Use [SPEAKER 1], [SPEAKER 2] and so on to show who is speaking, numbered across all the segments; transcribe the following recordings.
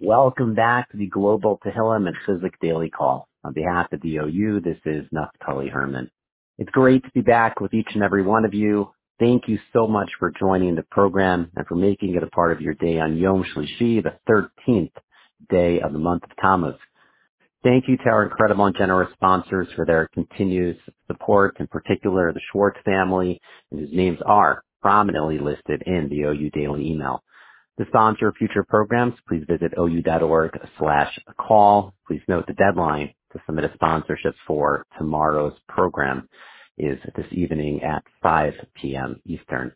[SPEAKER 1] Welcome back to the Global Tehillim and Chizuk Daily Call. On behalf of the OU, this is Naftali Herman. It's great to be back with each and every one of you. Thank you so much for joining the program and for making it a part of your day on Yom Shlishi, the 13th day of the month of Tammuz. Thank you to our incredible and generous sponsors for their continuous support, in particular the Schwartz family, whose names are prominently listed in the OU Daily email. To sponsor future programs, please visit ou.org slash call. Please note the deadline to submit a sponsorship for tomorrow's program is this evening at 5 p.m. Eastern.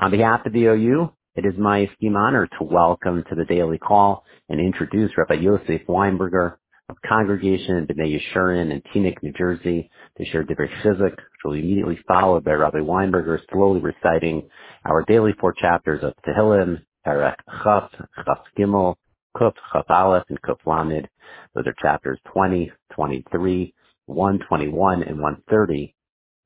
[SPEAKER 1] On behalf of the OU, it is my esteemed honor to welcome to the daily call and introduce Rabbi Yosef Weinberger of Congregation Yeshurun in Teaneck, New Jersey, to share Divrei Chizuk, which will be immediately followed by Rabbi Weinberger slowly reciting our daily four chapters of Tehillim, Perek Chaf, Chaf Gimel, Kuf, Chaf Aleph, and Kuf Lamed. Those are chapters 20, 23, 121, and 130.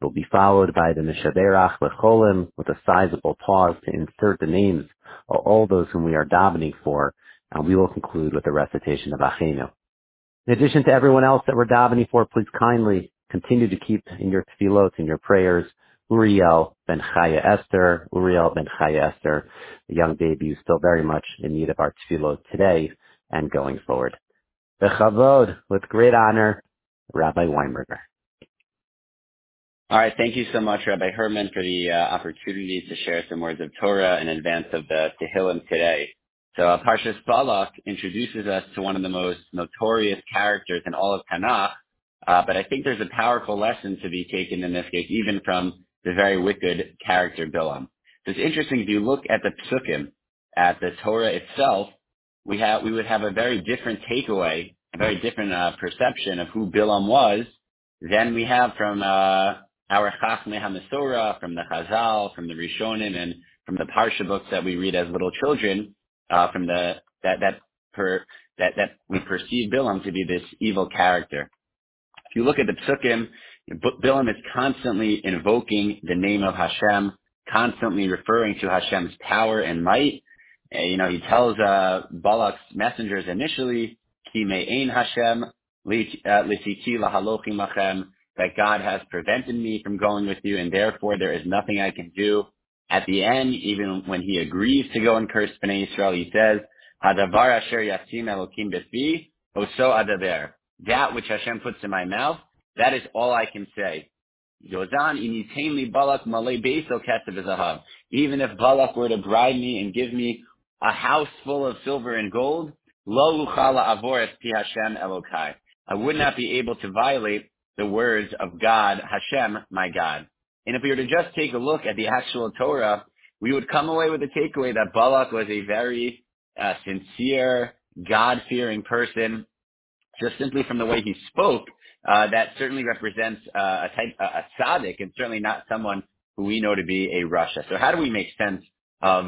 [SPEAKER 1] It will be followed by the Mishaberach Lecholim with a sizable pause to insert the names of all those whom we are davening for, and we will conclude with the recitation of Achenu. In addition to everyone else that we're davening for, please kindly continue to keep in your tefillot, in your prayers, Uriel ben Chaya Esther, Uriel ben Chaya Esther, the young baby who's still very much in need of our tefillot today and going forward. Bechavod, with great honor, Rabbi Weinberger.
[SPEAKER 2] All right. Thank you so much, Rabbi Herman, for the uh, opportunity to share some words of Torah in advance of the Tehillim today. So uh, Parshas Balak introduces us to one of the most notorious characters in all of Tanakh, uh, but I think there's a powerful lesson to be taken in this case, even from the very wicked character Bilam. So it's interesting if you look at the psukim, at the Torah itself, we have we would have a very different takeaway, a very different uh, perception of who Bilam was than we have from uh, our Chachmei HaMesorah, from the Chazal, from the Rishonim, and from the Parsha books that we read as little children, uh, from the that that per that that we perceive Bilam to be this evil character. If you look at the psukim, Bilam is constantly invoking the name of Hashem, constantly referring to Hashem's power and might. Uh, you know, he tells uh, Balak's messengers initially, Ki me'ein Hashem, lisiti uh, lahalochi machem, that God has prevented me from going with you, and therefore there is nothing I can do. At the end, even when he agrees to go and curse Bnei Israel, he says, Hadavar asher yasim elokim befi, oso adaber. That which Hashem puts in my mouth, that is all I can say. Yozan initain balak malay kesav Even if Balak were to bribe me and give me a house full of silver and gold, lo uchala avor pi Hashem elokai. I would not be able to violate the words of God, Hashem, my God. And if we were to just take a look at the actual Torah, we would come away with the takeaway that Balak was a very uh, sincere, God-fearing person, just simply from the way he spoke, uh, that certainly represents uh, a type, a, tzaddik, and certainly not someone who we know to be a rasha. So how do we make sense of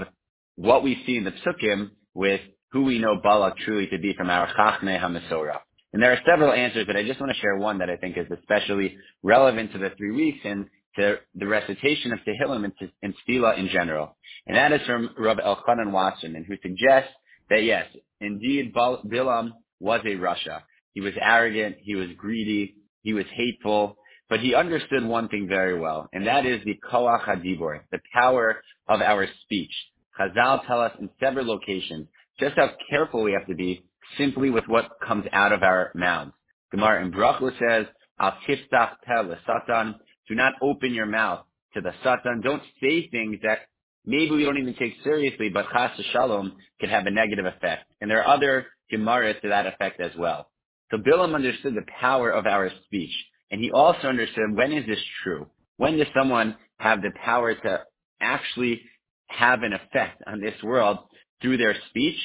[SPEAKER 2] what we see in the psukim with who we know Balak truly to be from our Chachmei HaMesorah? And there are several answers, but I just want to share one that I think is especially relevant to the three weeks and to the recitation of Tehillim and, and Tefillah in general. And that is from Rabbi Elchanan Wasserman, who suggests that yes, indeed, Bilam was a rasha. He was arrogant, he was greedy, he was hateful, but he understood one thing very well, and that is the koach hadibor, the power of our speech. Chazal tell us in several locations just how careful we have to be simply with what comes out of our mouths. Gemara in Brachla says, Al tiftach pel satan, do not open your mouth to the satan. Don't say things that maybe we don't even take seriously, but chas shalom could have a negative effect. And there are other Gemaras to that effect as well. So Bilam understood the power of our speech. And he also understood when is this true? When does someone have the power to actually have an effect on this world through their speech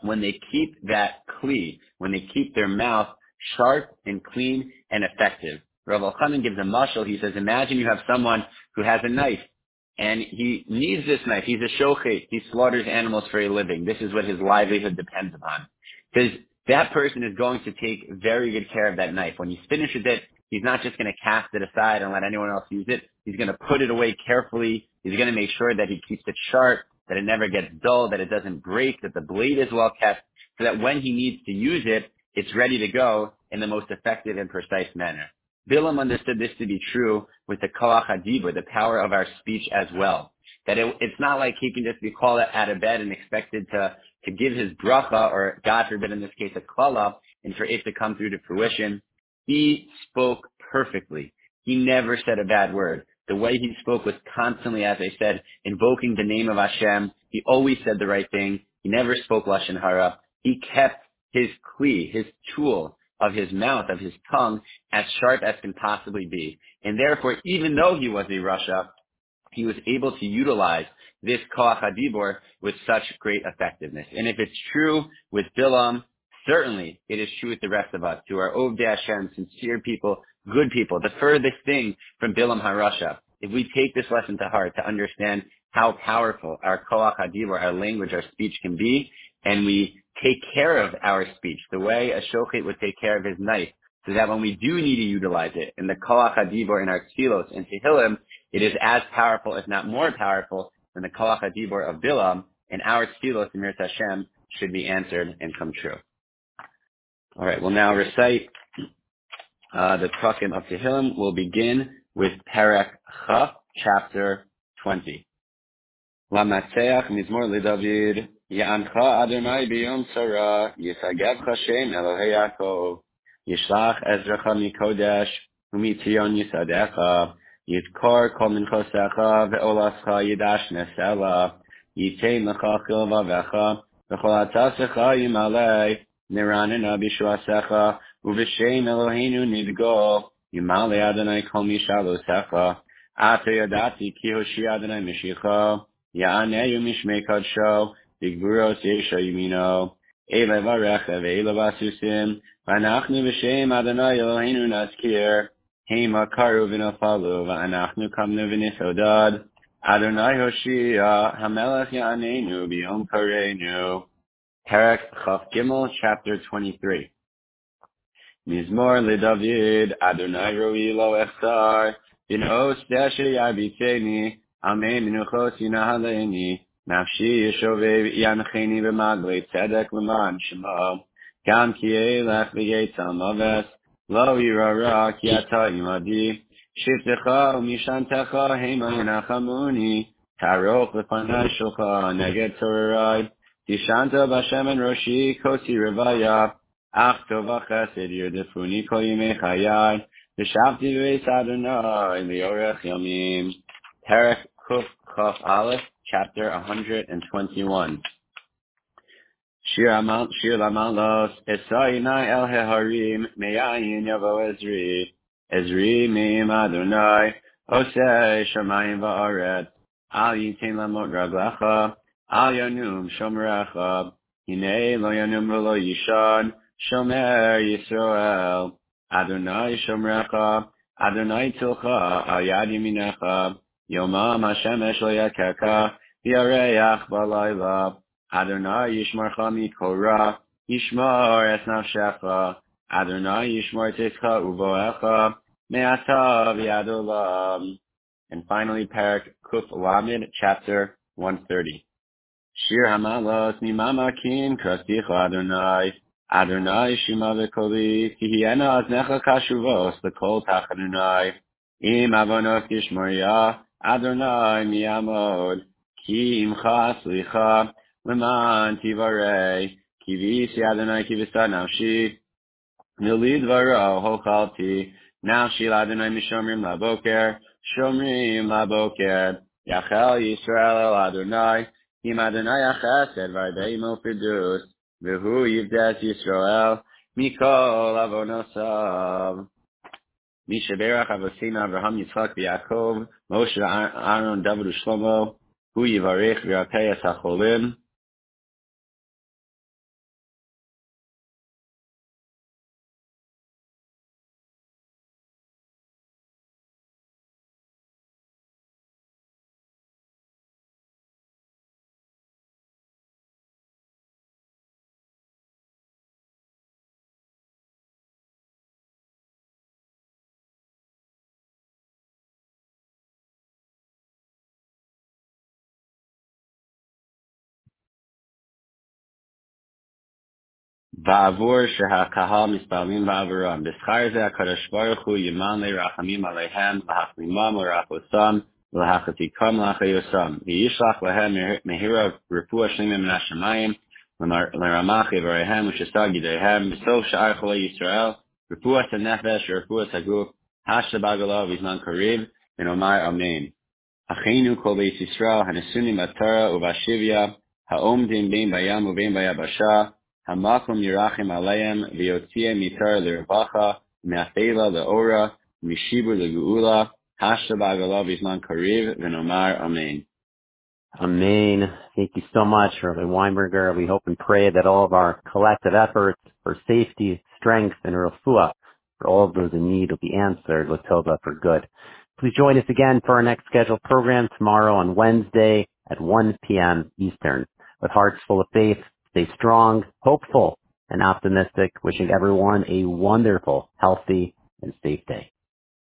[SPEAKER 2] when they keep that kli, when they keep their mouth sharp and clean and effective. Rav Elchanan gives a mashal. He says, imagine you have someone who has a knife and he needs this knife. He's a shochet. He slaughters animals for a living. This is what his livelihood depends upon. Because that person is going to take very good care of that knife. When he finishes it, he's not just going to cast it aside and let anyone else use it. He's going to put it away carefully. He's going to make sure that he keeps it sharp that it never gets dull, that it doesn't break, that the blade is well kept. so that when he needs to use it, it's ready to go in the most effective and precise manner. Bilam understood this to be true with the koach hadibur, the power of our speech as well. That it, it's not like he can just be called out of bed and expected to, to give his bracha, or God forbid in this case a klala, and for it to come through to fruition. He spoke perfectly. He never said a bad word. The way he spoke was constantly, as I said, invoking the name of Hashem. He always said the right thing. He never spoke lashon hara. He kept his kli, his tool of his mouth, of his tongue, as sharp as can possibly be. And therefore, even though he was a rasha, he was able to utilize this koach hadibor with such great effectiveness. And if it's true with Bilam, certainly it is true with the rest of us, who are Ovdei Hashem, sincere people, good people, the furthest thing from Bilam Harasha. If we take this lesson to heart to understand how powerful our koach hadibor, our language, our speech can be, and we take care of our speech the way a shochet would take care of his knife, so that when we do need to utilize it in the koach hadibor in our tzilos and tehillim, it is as powerful, if not more powerful, than the koach hadibor of Bilam, and our tzilos and Mir Hashem should be answered and come true. All right, we'll now recite uh, the Prakim of Tehillim. We'll begin with Perek Chaf, chapter 20. Lamatzeach mizmor Ya'ancha Adonai tzara, Yaakov, Yishlach mikodesh, yisadecha, Yitkar kol minchosecha ve'olascha yidash nesela. Yitei mechachil vavecha. V'chol atzasecha yimalei. Niranina bishuasecha. U'v'shem Eloheinu nidgol. yimalei Adonai kol mishalosecha. Ata yadati ki hoshi Adonai mishicha. Ya'aneyu mishmei kadsho. Bigburos yesha yimino. Ele varecha ve'ele. V'anachnu v'shem Adonai Eloheinu nazkir. Hema karu v'nafalu v'anachnu kamnu v'nisodad. Adonai Hoshia Hamelech Ya'anenu B'yom Kareinu. Perek Chaf Gimel, Chapter 23. Mizmor LeDavid Adonai Roi Lo Echtar. Bin'os Deshe Yabiteni. Amen Menuchos Yinahaleni. Nafshi Yeshovev Yancheni B'maglei Tzedek L'man Shemo. Gam Kielech V'yei Tzalmaves aves, lo yirara ki ata imadi, shiftecha umishantecha hema yinachamuni, taroch l'panai shulcha neged torarai, tishanta b'Hashem en roshi kosi revaya, אך טוב החסד ירדפוני כל ימי חיי, ושבתי בבית אדוני לאורך ימים. פרק קכ"א, chapter 121. שיר אמר, שיר אמר לו, אשא עיני אל ההרים, מאין יבוא עזרי, עזרי מעם אדוני, עושה שמיים וארץ, אל ייתן למות רגלך, אל ינום שומרך, הנה לא ינום ולא ישן, שומר ישראל, אדוני שומרך, אדוני צלך על יד ימינך, יומם השמש לא יקקה, ירח בלילה. Adonai Yishmar Adonai Yishmar Me'ata. And finally, Perek Kuf Lamed, chapter 130. Shir Hamalos Mimama Krasticha Adonai, Adonai v'koli, ki hiena aznecha kashuvos, l'kol. Im kishmoria, Adonai ki imcha leman tivarei, ki visi Adonai ki visa nafshi, nilid varo hochalti, nafshi l'Adonai mishomrim laboker, shomrim laboker, yachel Yisrael el Adonai, im Adonai achesed v'arbeimo fidus, והוא יבדס ישראל מכל עוונותיו. מי שברך אבותינו אברהם יצחק ויעקב, משה אהרון דוד ושלמה, הוא יברך וירפא את החולים. בעבור שהקהל מתפללים בעבורם. בשכר זה הקדוש ברוך הוא ימלא רחמים עליהם, להחלימם ולרפאותם, ולהחזיקם לאחיוסם. וישלח להם מהירה רפואה שלמה מן השמיים, לרמח איבריהם ושסה גידיהם, בסוף שאר חולי ישראל, רפואת הנפש ורפואת הגוף, השתה בעגלה בזמן קריב, ונאמר אמן. אחינו כל בית ישראל הנשונים בתורה ובשביה, העומדים בין בים ובין ביבשה, Hamakom Yirachim Aleim Viotia Mitar Lirvacha Me'afela Le'ora Mishibur Le'geula Hashabagalav Isman Kariv Venomar Amen.
[SPEAKER 1] Amen. Thank you so much, Rabbi Weinberger. We hope and pray that all of our collective efforts for safety, strength, and refuah for all of those in need will be answered with for good. Please join us again for our next scheduled program tomorrow on Wednesday at 1 p.m. Eastern. With hearts full of faith, stay strong, hopeful, and optimistic, wishing everyone a wonderful, healthy, and safe day.